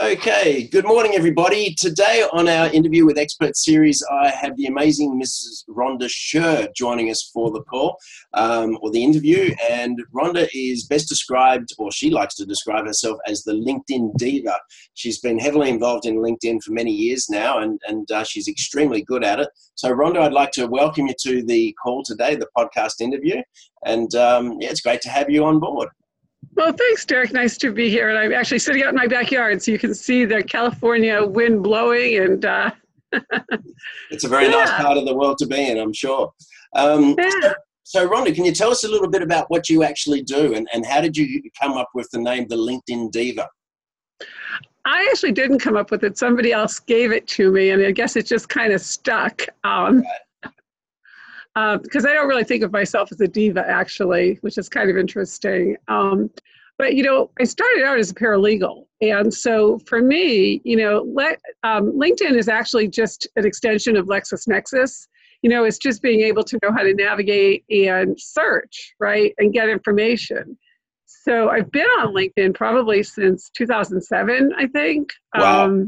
Okay, good morning, everybody. Today on our interview with expert series, I have the amazing Mrs. Rhonda Sher joining us for the call um, or the interview. And Rhonda is best described, or she likes to describe herself as the LinkedIn diva. She's been heavily involved in LinkedIn for many years now, and, and uh, she's extremely good at it. So, Rhonda, I'd like to welcome you to the call today, the podcast interview. And um, yeah, it's great to have you on board. Well, thanks, Derek. Nice to be here. And I'm actually sitting out in my backyard, so you can see the California wind blowing. And uh, it's a very yeah. nice part of the world to be in, I'm sure. Um, yeah. so, so, Rhonda, can you tell us a little bit about what you actually do and, and how did you come up with the name the LinkedIn Diva? I actually didn't come up with it. Somebody else gave it to me, and I guess it just kind of stuck. Um, right because um, I don't really think of myself as a diva, actually, which is kind of interesting. Um, but you know, I started out as a paralegal, and so for me, you know, let, um, LinkedIn is actually just an extension of LexisNexis. You know, it's just being able to know how to navigate and search, right, and get information. So I've been on LinkedIn probably since 2007, I think. Wow.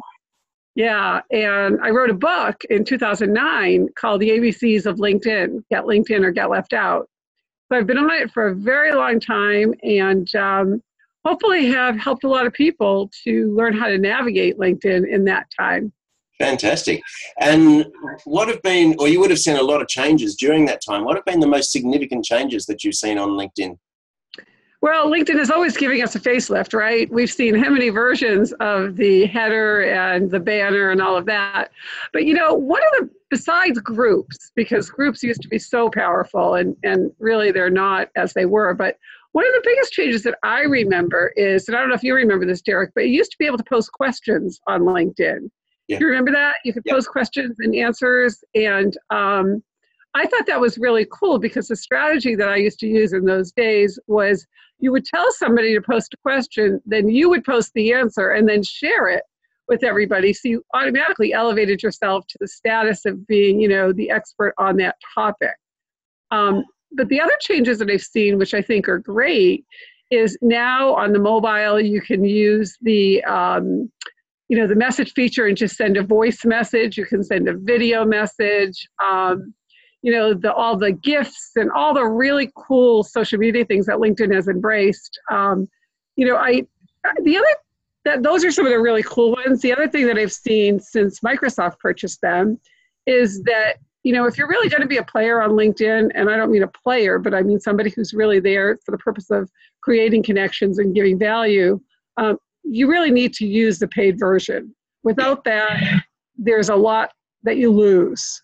Yeah, and I wrote a book in 2009 called The ABCs of LinkedIn Get LinkedIn or Get Left Out. So I've been on it for a very long time and um, hopefully have helped a lot of people to learn how to navigate LinkedIn in that time. Fantastic. And what have been, or you would have seen a lot of changes during that time. What have been the most significant changes that you've seen on LinkedIn? Well, LinkedIn is always giving us a facelift, right? We've seen how many versions of the header and the banner and all of that. But you know, one of the besides groups, because groups used to be so powerful and, and really they're not as they were, but one of the biggest changes that I remember is, and I don't know if you remember this, Derek, but you used to be able to post questions on LinkedIn. Yeah. You remember that? You could yeah. post questions and answers and um, I thought that was really cool because the strategy that I used to use in those days was you would tell somebody to post a question, then you would post the answer and then share it with everybody. So you automatically elevated yourself to the status of being, you know, the expert on that topic. Um, but the other changes that I've seen, which I think are great, is now on the mobile you can use the um, you know the message feature and just send a voice message. You can send a video message. Um, you know the all the gifts and all the really cool social media things that linkedin has embraced um, you know i the other that those are some of the really cool ones. The other thing that i've seen since microsoft purchased them is that you know if you're really going to be a player on linkedin and i don't mean a player but i mean somebody who's really there for the purpose of creating connections and giving value um, you really need to use the paid version. Without that there's a lot that you lose.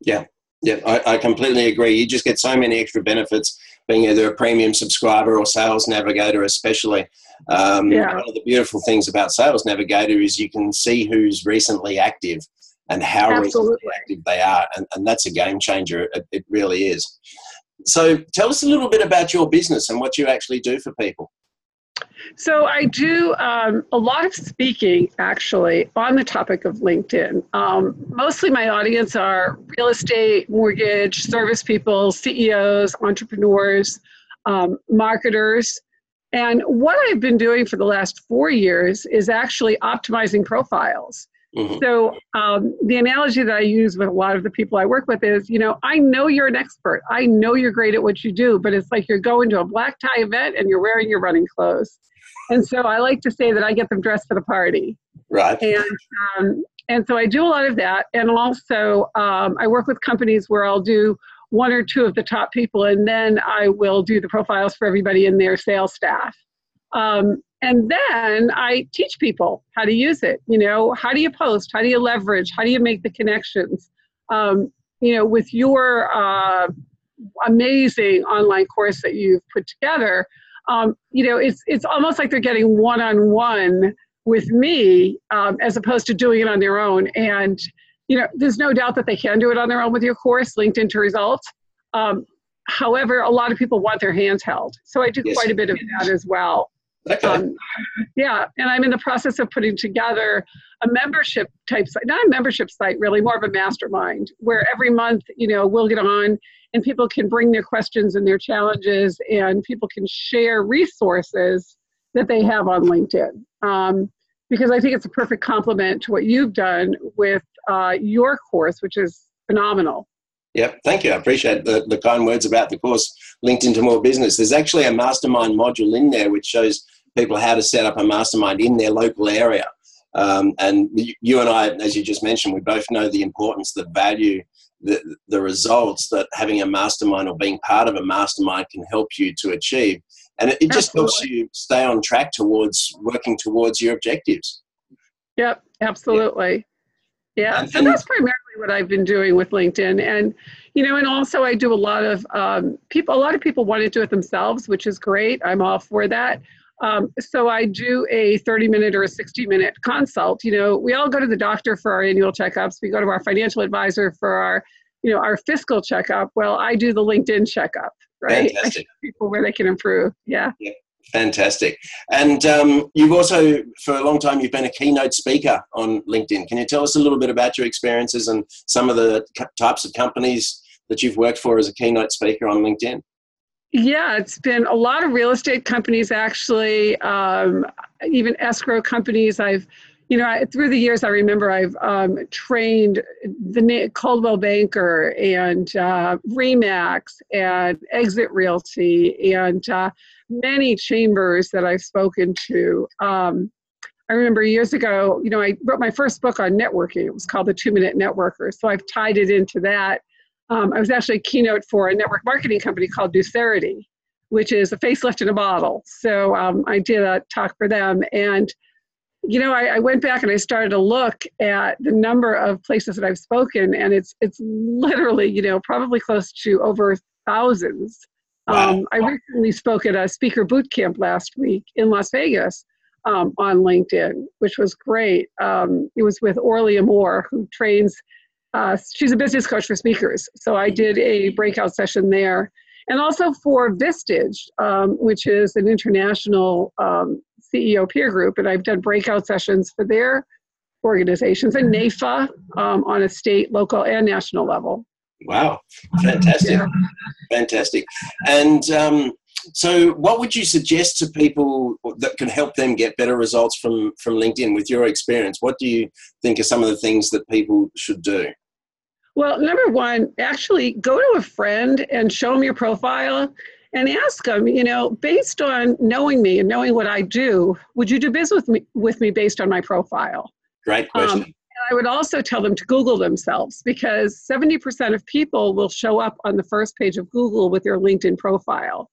Yeah yeah, I, I, completely agree. You just get so many extra benefits being either a premium subscriber or Sales Navigator, especially. Um, yeah. One of the beautiful things about Sales Navigator is you can see who's recently active and how Absolutely. recently active they are, and, and that's a game changer. It, it really is. So, tell us a little bit about your business and what you actually do for people. So I do um, a lot of speaking actually on the topic of LinkedIn. Um, mostly my audience are real estate, mortgage, service people, CEOs, entrepreneurs, um, marketers. And what I've been doing for the last four years is actually optimizing profiles. Mm-hmm. So um, the analogy that I use with a lot of the people I work with is, you know, I know you're an expert. I know you're great at what you do, but it's like you're going to a black tie event and you're wearing your running clothes. And so I like to say that I get them dressed for the party. Right. And um, and so I do a lot of that, and also um, I work with companies where I'll do one or two of the top people, and then I will do the profiles for everybody in their sales staff. Um, and then I teach people how to use it. You know, how do you post? How do you leverage? How do you make the connections? Um, you know, with your uh, amazing online course that you've put together, um, you know, it's it's almost like they're getting one on one with me um, as opposed to doing it on their own. And you know, there's no doubt that they can do it on their own with your course, linked into results. Um, however, a lot of people want their hands held, so I do yes. quite a bit of that as well. Okay. Um, yeah, and I'm in the process of putting together a membership type site, not a membership site, really, more of a mastermind, where every month, you know, we'll get on and people can bring their questions and their challenges, and people can share resources that they have on LinkedIn. Um, because I think it's a perfect complement to what you've done with uh, your course, which is phenomenal. Yep, thank you. I appreciate the, the kind words about the course linked into more business. There's actually a mastermind module in there which shows people how to set up a mastermind in their local area. Um, and you and I, as you just mentioned, we both know the importance, the value, the, the results that having a mastermind or being part of a mastermind can help you to achieve. And it, it just helps you stay on track towards working towards your objectives. Yep, absolutely. Yeah, and, so that's primarily what I've been doing with LinkedIn, and you know, and also I do a lot of um, people. A lot of people want to do it themselves, which is great. I'm all for that. Um, so I do a 30 minute or a 60 minute consult. You know, we all go to the doctor for our annual checkups. We go to our financial advisor for our, you know, our fiscal checkup. Well, I do the LinkedIn checkup, right? Fantastic. people where they can improve. Yeah. yeah. Fantastic. And um, you've also, for a long time, you've been a keynote speaker on LinkedIn. Can you tell us a little bit about your experiences and some of the types of companies that you've worked for as a keynote speaker on LinkedIn? Yeah, it's been a lot of real estate companies, actually, um, even escrow companies. I've, you know, I, through the years, I remember I've um, trained the Coldwell Banker and uh, Remax and Exit Realty and uh, many chambers that I've spoken to. Um, I remember years ago, you know, I wrote my first book on networking. It was called The Two Minute Networker. So I've tied it into that um, I was actually a keynote for a network marketing company called Ducerity, which is a facelift in a bottle. So um, I did a talk for them. And, you know, I, I, went back and I started to look at the number of places that I've spoken, and it's it's literally, you know, probably close to over thousands. Wow. Um, I recently spoke at a speaker boot camp last week in Las Vegas um, on LinkedIn, which was great. Um, it was with Orly Moore, who trains uh, she's a business coach for speakers. So I did a breakout session there. And also for Vistage, um, which is an international um, CEO peer group. And I've done breakout sessions for their organizations and NAFA um, on a state, local, and national level. Wow, fantastic. Yeah. Fantastic. And um, so, what would you suggest to people that can help them get better results from, from LinkedIn with your experience? What do you think are some of the things that people should do? Well, number one, actually go to a friend and show them your profile and ask them, you know, based on knowing me and knowing what I do, would you do business with me, with me based on my profile? Great um, question. Um, I would also tell them to Google themselves because 70% of people will show up on the first page of Google with their LinkedIn profile.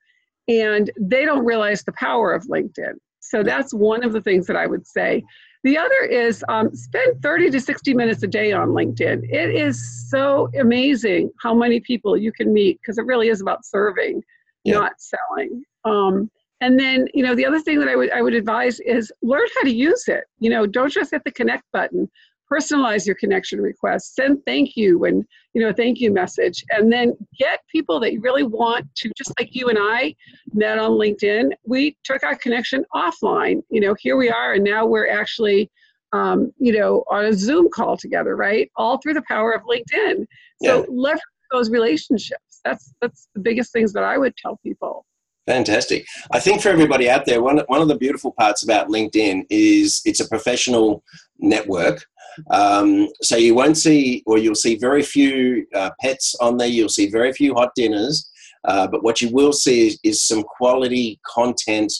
And they don't realize the power of LinkedIn. So that's one of the things that I would say. The other is um, spend 30 to 60 minutes a day on LinkedIn. It is so amazing how many people you can meet because it really is about serving, yeah. not selling. Um, and then, you know, the other thing that I would I would advise is learn how to use it. You know, don't just hit the connect button personalize your connection request send thank you and you know thank you message and then get people that you really want to just like you and i met on linkedin we took our connection offline you know here we are and now we're actually um, you know on a zoom call together right all through the power of linkedin so yeah. leverage those relationships that's that's the biggest things that i would tell people Fantastic. I think for everybody out there, one, one of the beautiful parts about LinkedIn is it's a professional network. Um, so you won't see, or you'll see very few uh, pets on there. You'll see very few hot dinners. Uh, but what you will see is, is some quality content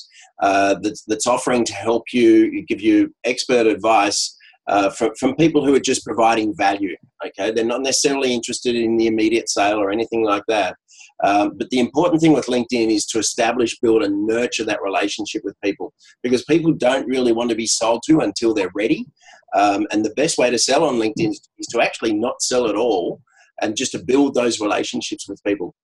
uh, that's, that's, offering to help you, give you expert advice uh, from, from people who are just providing value. Okay, they're not necessarily interested in the immediate sale or anything like that. Um, but the important thing with LinkedIn is to establish, build, and nurture that relationship with people because people don't really want to be sold to until they're ready. Um, and the best way to sell on LinkedIn is, to actually not sell at all and just to build those relationships with people.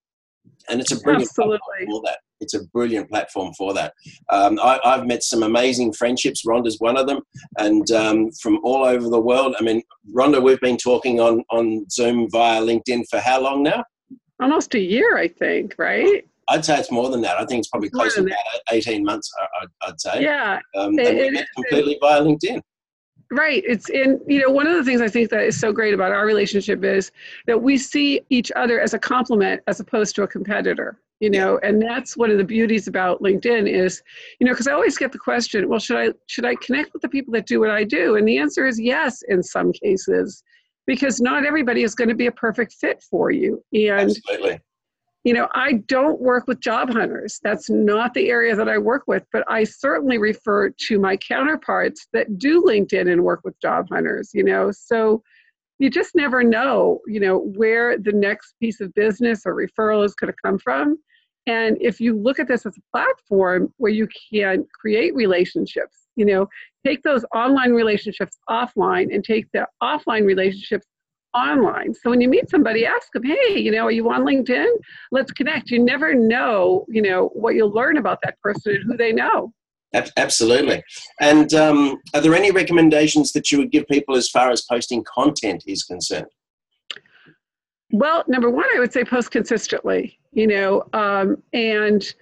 And it's a brilliant Absolutely. for that. It's a brilliant platform for that. Um, I, have met some amazing friendships. Rhonda's one of them, and um, from all over the world. I mean, Rhonda, we've been talking on on Zoom via LinkedIn for how long now? almost a year, I think, right? I'd say it's more than that. I think it's probably close to about 18 months, I'd say. Yeah. Um, it, and we met completely it, via LinkedIn. Right. It's in, you know, one of the things I think that is so great about our relationship is that we see each other as a complement as opposed to a competitor. You know and that's one of the beauties about linkedin is you know because i always get the question well should i should i connect with the people that do what i do? And the answer is yes in some cases because not everybody is going to be a perfect fit for you. And Absolutely. you know i don't work with job hunters. That's not the area that i work with but i certainly refer to my counterparts that do linkedin and work with job hunters you know? So you just never know, you know, where the next piece of business or referral is going to come from. And if you look at this as a platform where you can create relationships, you know, take those online relationships offline and take the offline relationships online. So when you meet somebody, ask them, hey, you know, are you on LinkedIn? Let's connect. You never know, you know, what you'll learn about that person and who they know. Absolutely. And um, are there any recommendations that you would give people as far as posting content is concerned? Well, number one, I would say post consistently, you know, um, and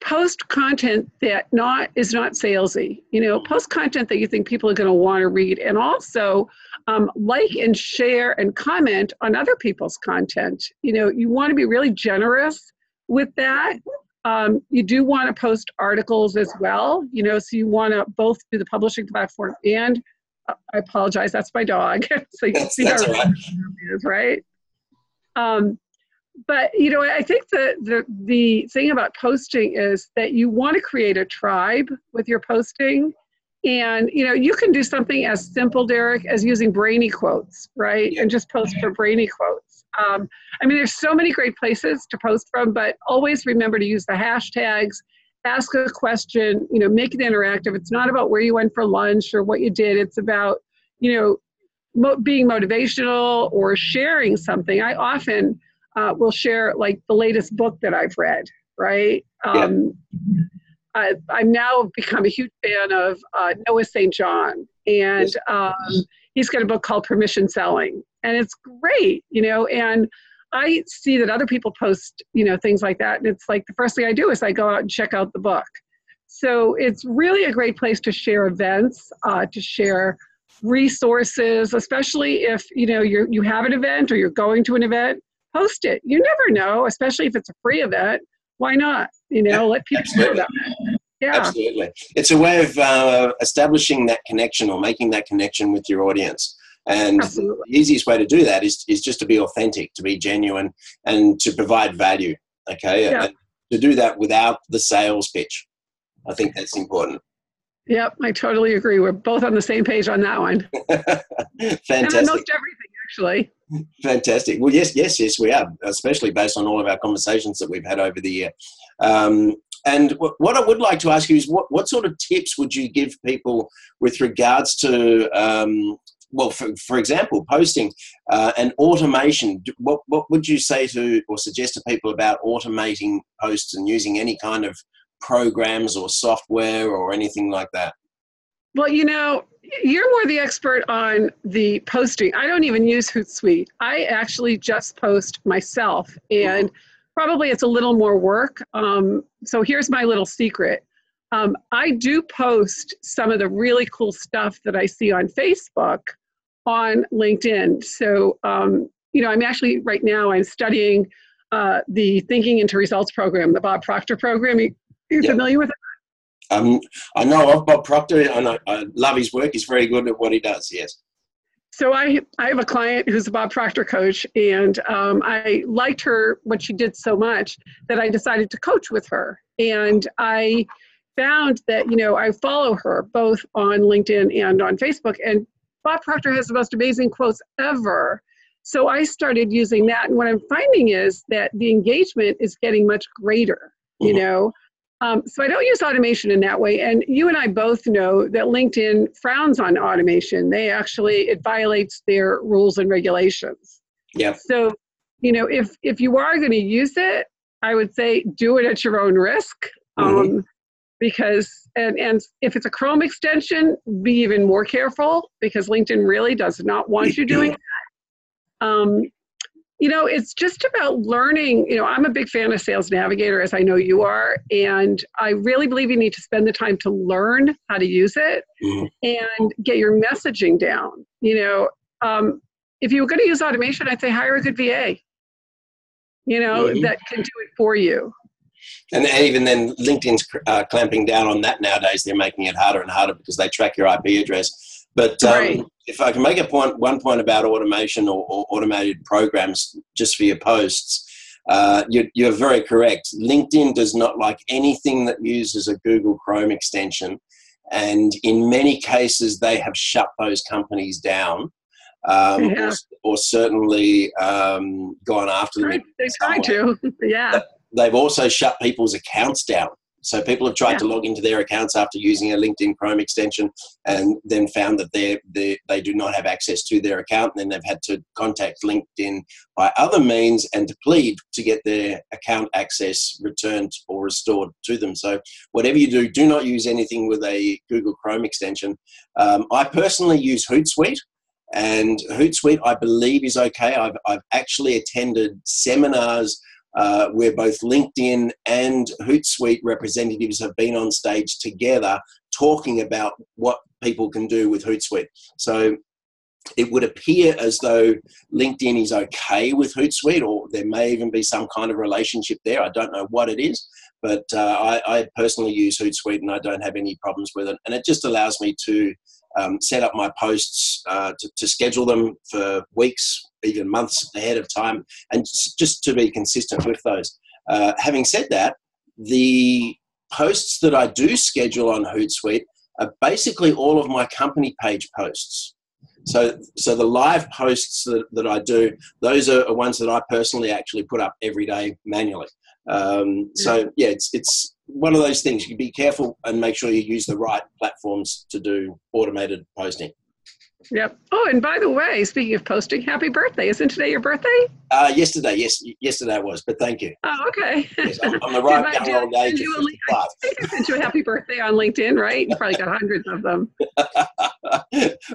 post content that not is not salesy. You know, post content that you think people are going to want to read, and also um, like and share and comment on other people's content. You know, you want to be really generous with that um, you do want to post articles as well, you know, so you want to both do the publishing platform and uh, I apologize, that's my dog. so you can see how right. is, right? Um, but you know, I think the, the the thing about posting is that you want to create a tribe with your posting. And you know, you can do something as simple, Derek, as using brainy quotes, right? And just post for brainy quotes um, I mean, there's so many great places to post from, but always remember to use the hashtags. Ask a question, you know, make it interactive. It's not about where you went for lunch or what you did. It's about, you know, mo- being motivational or sharing something. I often uh, will share like the latest book that I've read, right? Um, yeah. I, I've now become a huge fan of uh, Noah St. John, and um, he's got a book called Permission Selling, and it's great, you know. And I see that other people post, you know, things like that, and it's like the first thing I do is I go out and check out the book. So it's really a great place to share events, uh, to share resources, especially if you know you you have an event or you're going to an event. Post it. You never know, especially if it's a free event. Why not? You know, let people know that. Yeah. Absolutely. It's a way of uh, establishing that connection or making that connection with your audience. And Absolutely. the easiest way to do that is, is just to be authentic, to be genuine, and to provide value. Okay. Yeah. And to do that without the sales pitch. I think that's important. Yep, I totally agree. We're both on the same page on that one. Fantastic. And most everything, actually. Fantastic. Well, yes, yes, yes, we are, especially based on all of our conversations that we've had over the year. Um, and what I would like to ask you is what, what sort of tips would you give people with regards to, um, well, for, for example, posting uh, and automation? What, what would you say to or suggest to people about automating posts and using any kind of programs or software or anything like that? Well, you know, you're more the expert on the posting. I don't even use Hootsuite. I actually just post myself. And probably it's a little more work. Um, so here's my little secret. Um, I do post some of the really cool stuff that I see on Facebook on LinkedIn. So, um, you know, I'm actually right now I'm studying uh, the Thinking into Results program, the Bob Proctor program. Are you yeah. familiar with it? Um, I know of Bob Proctor, and I, I love his work. He's very good at what he does. Yes. So I, I have a client who's a Bob Proctor coach, and um, I liked her what she did so much that I decided to coach with her. And I found that you know I follow her both on LinkedIn and on Facebook, and Bob Proctor has the most amazing quotes ever. So I started using that, and what I'm finding is that the engagement is getting much greater. You mm-hmm. know, um, so I don't use automation in that way. And you and I both know that LinkedIn frowns on automation. They actually it violates their rules and regulations. Yeah. So, you know, if if you are going to use it, I would say do it at your own risk. Mm-hmm. Um, because and and if it's a Chrome extension, be even more careful because LinkedIn really does not want you doing that. Um, you know, it's just about learning. You know, I'm a big fan of Sales Navigator, as I know you are, and I really believe you need to spend the time to learn how to use it mm-hmm. and get your messaging down. You know, um, if you were going to use automation, I'd say hire a good VA. You know, mm-hmm. that can do it for you. And, and even then, LinkedIn's uh, clamping down on that nowadays. They're making it harder and harder because they track your IP address. But um, right. If I can make a point, one point about automation or, or automated programs just for your posts, uh, you're, you're, very correct. LinkedIn does not like anything that uses a Google Chrome extension. And in many cases, they have shut those companies down um, yeah. or, or, certainly um, gone after them. They try to, yeah. They've also shut people's accounts down. So people have tried yeah. to log into their accounts after using a LinkedIn Chrome extension, and then found that they they they do not have access to their account. And then they've had to contact LinkedIn by other means and to plead to get their account access returned or restored to them. So whatever you do, do not use anything with a Google Chrome extension. Um, I personally use Hootsuite. And Hootsuite, I believe, is okay. I've, I've actually attended seminars uh, where both LinkedIn and Hootsuite representatives have been on stage together talking about what people can do with Hootsuite. So it would appear as though LinkedIn is okay with Hootsuite, or there may even be some kind of relationship there. I don't know what it is, but uh, I, I, personally use Hootsuite and I don't have any problems with it. And it just allows me to um, set up my posts, uh, to, to, schedule them for weeks, even months ahead of time, and just to be consistent with those. Uh, having said that, the posts that I do schedule on Hootsuite are basically all of my company page posts. So, so the live posts that, that I do, those are, ones that I personally actually put up every day manually. Um, so yeah, it's it's one of those things. You be careful and make sure you use the right platforms to do automated posting. Yep. Oh, and by the way, speaking of posting, happy birthday! Isn't today your birthday? Uh, yesterday, yes, yesterday it was. But thank you. Oh, okay. Yes, I'm, I'm the right old age of 55. I think I sent you a happy birthday on LinkedIn, right? You probably got hundreds of them.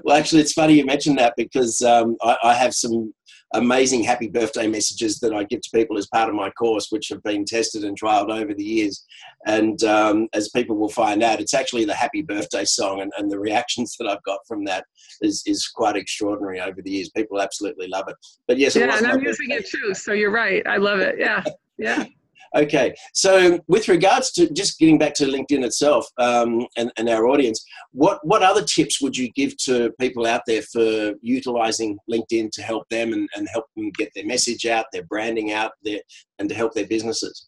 well, actually, it's funny you mentioned that because um, I, I have some amazing happy birthday messages that I give to people as part of my course, which have been tested and trialed over the years. And um, as people will find out, it's actually the happy birthday song, and, and the reactions that I've got from that is, is quite extraordinary over the years. People absolutely love it. But yes, yeah, and I'm using it too. So you're right. I love it. Yeah, yeah. Okay, so with regards to just getting back to LinkedIn itself um, and, and our audience, what, what other tips would you give to people out there for utilizing LinkedIn to help them and, and help them get their message out, their branding out, their, and to help their businesses?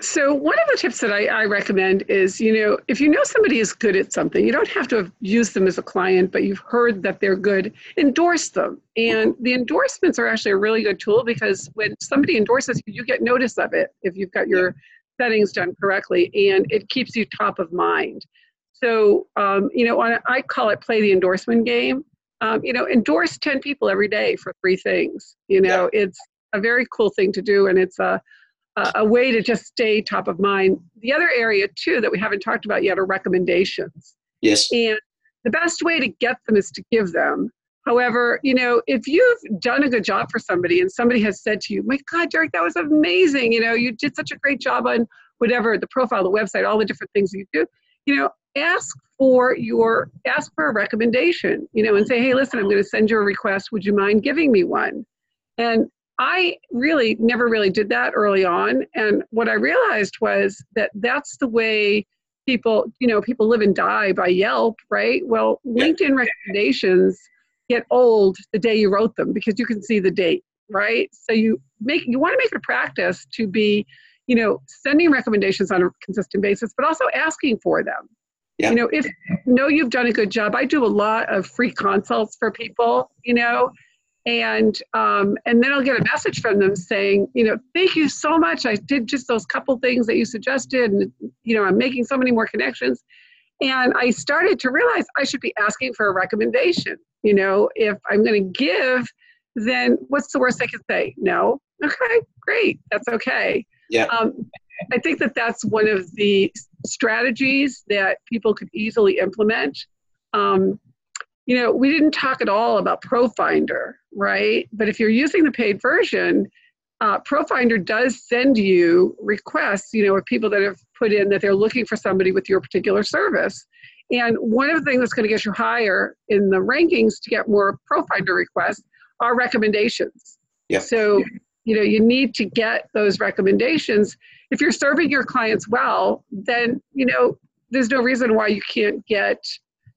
So one of the tips that I, I, recommend is, you know, if you know somebody is good at something, you don't have to have used them as a client, but you've heard that they're good, endorse them. And the endorsements are actually a really good tool because when somebody endorses you, you get notice of it if you've got your settings done correctly, and it keeps you top of mind. So, um, you know, on, I call it play the endorsement game. Um, you know, endorse 10 people every day for three things. You know, it's a very cool thing to do, and it's a a way to just stay top of mind. The other area, too, that we haven't talked about yet are recommendations. Yes. And the best way to get them is to give them. However, you know, if you've done a good job for somebody and somebody has said to you, my God, Derek, that was amazing. You know, you did such a great job on whatever, the profile, the website, all the different things you do, you know, ask for your, ask for a recommendation, you know, and say, hey, listen, I'm going to send you a request. Would you mind giving me one? And I really never really did that early on. And what I realized was that that's the way people, you know, people live and die by Yelp, right? Well, LinkedIn recommendations get old the day you wrote them because you can see the date, right? So you make you want to make it a practice to be, you know, sending recommendations on a consistent basis, but also asking for them. Yeah. You know, if you know you've done a good job, I do a lot of free consults for people, you know, and um, and then I'll get a message from them saying, you know, thank you so much. I did just those couple things that you suggested, and you know, I'm making so many more connections. And I started to realize I should be asking for a recommendation. You know, if I'm going to give, then what's the worst I could say? No. Okay, great. That's okay. Yeah. Um, I think that that's one of the strategies that people could easily implement. Um, you know, we didn't talk at all about ProFinder, right? But if you're using the paid version, uh, ProFinder does send you requests, you know, of people that have put in that they're looking for somebody with your particular service. And one of the things that's going to get you higher in the rankings to get more ProFinder requests are recommendations. Yeah. So you know you need to get those recommendations if you're serving your clients well then you know there's no reason why you can't get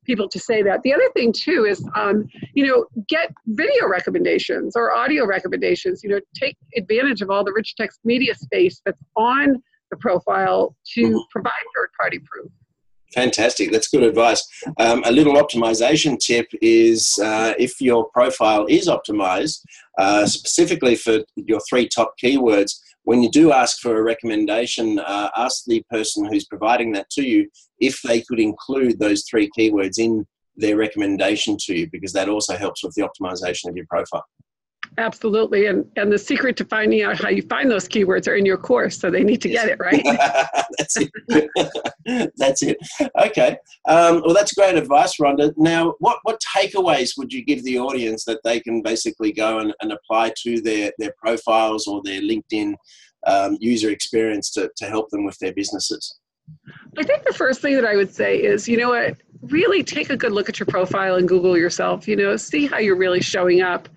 people to say that the other thing too is um, you know get video recommendations or audio recommendations you know take advantage of all the rich text media space that's on the profile to mm-hmm. provide third party proof Fantastic. That's good advice. Um, a little optimization tip is uh, if your profile is optimized, uh, specifically for your three top keywords, when you do ask for a recommendation, uh, ask the person who's providing that to you if they could include those three keywords in their recommendation to you, because that also helps with the optimization of your profile. Absolutely. And and the secret to finding out how you find those keywords are in your course. So they need to get it right. that's it. that's it. Okay. Um, well, that's great advice, Rhonda. Now, what, what takeaways would you give the audience that they can basically go and, and apply to their, their profiles or their LinkedIn um, user experience to, to help them with their businesses? I think the first thing that I would say is, you know what, really take a good look at your profile and Google yourself. You know, see how you're really showing up.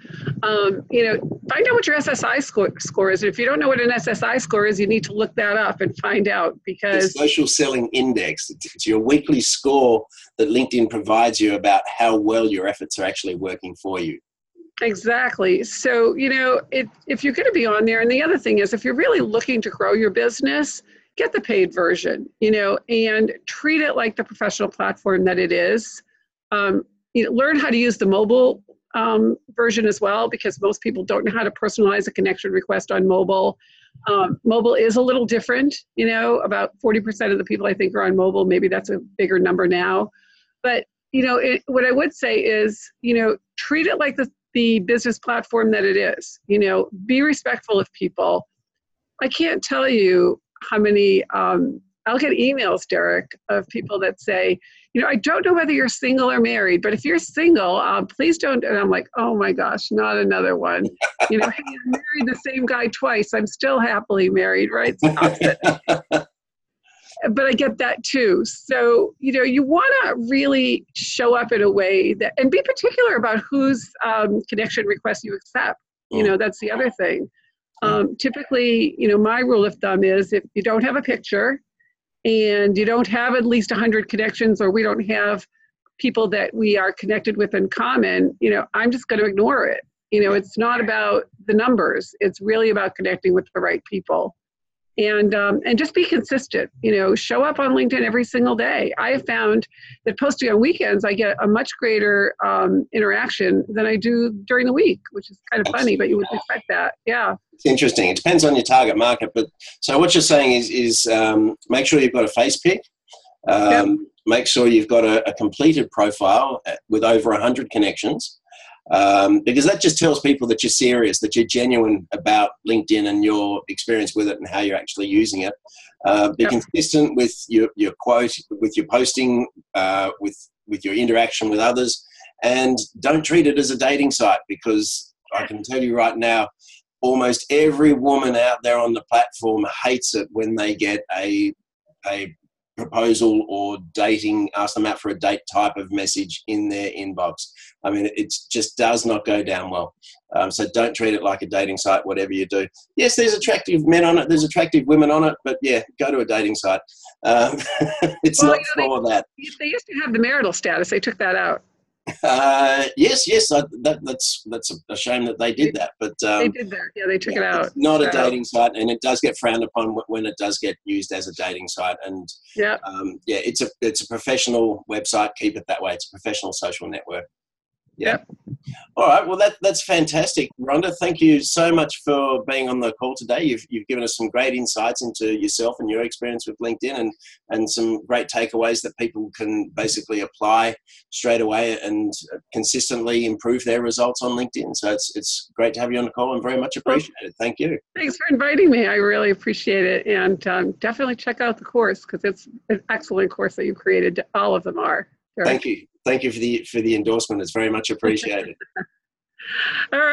Um, you know, find out what your SSI score, score is. And if you don't know what an SSI score is, you need to look that up and find out because the social selling index. It's your weekly score that LinkedIn provides you about how well your efforts are actually working for you. Exactly. So, you know, it, if you're going to be on there, and the other thing is, if you're really looking to grow your business, get the paid version, you know, and treat it like the professional platform that it is. Um, you know, learn how to use the mobile um, version as well because most people don't know how to personalize a connection request on mobile. Um, mobile is a little different, you know, about 40% of the people I think are on mobile. Maybe that's a bigger number now. But, you know, it, what I would say is, you know, treat it like the, the business platform that it is. You know, be respectful of people. I can't tell you how many um, I'll get emails, Derek, of people that say, you know, I don't know whether you're single or married, but if you're single, um, please don't. And I'm like, oh my gosh, not another one. you know, hey, I married the same guy twice. I'm still happily married, right? but I get that too. So, you know, you want to really show up in a way that, and be particular about whose um, connection request you accept. You know, that's the other thing. Um, typically, you know, my rule of thumb is if you don't have a picture and you don't have at least 100 connections or we don't have people that we are connected with in common, you know, I'm just going to ignore it. You know, it's not about the numbers, it's really about connecting with the right people and um, and just be consistent you know show up on linkedin every single day. I have found that posting on weekends i get a much greater um, interaction than i do during the week which is kind of funny but you would expect that. Yeah. It's interesting. It depends on your target market but so what you're saying is is um, make sure you've got a face pick yep. Um, make sure you've got a, a completed profile uh, with over 100 connections um, because that just tells people that you're serious, that you're genuine about LinkedIn and your experience with it and how you're actually using it. Uh, be yep. consistent with your, your quote, with your posting, uh, with with your interaction with others, and don't treat it as a dating site because I can tell you right now, almost every woman out there on the platform hates it when they get a a proposal or dating, ask them out for a date type of message in their inbox. I mean, it just does not go down well. Um, so don't treat it like a dating site, whatever you do. Yes, there's attractive men on it, there's attractive women on it, but yeah, go to a dating site. Um, it's well, not you know, for they, that. They used to have the marital status, they took that out. Uh, yes, yes, I, that, that's that's a shame that they did that. But um, they did that. Yeah, they took yeah, it out. not so. a dating site, and it does get frowned upon when it does get used as a dating site. And yeah, um, yeah, it's a it's a professional website. Keep it that way. It's a professional social network. Yeah. All right. Well, that, that's fantastic. Rhonda, thank you so much for being on the call today. You've, you've given us some great insights into yourself and your experience with LinkedIn and, and some great takeaways that people can basically apply straight away and consistently improve their results on LinkedIn. So it's, it's great to have you on the call and very much appreciated. Thank you. Thanks for inviting me. I really appreciate it. And um, definitely check out the course because it's an excellent course that you've created. All of them are. Thank you thank you for the for the endorsement. It's very much appreciated. All right.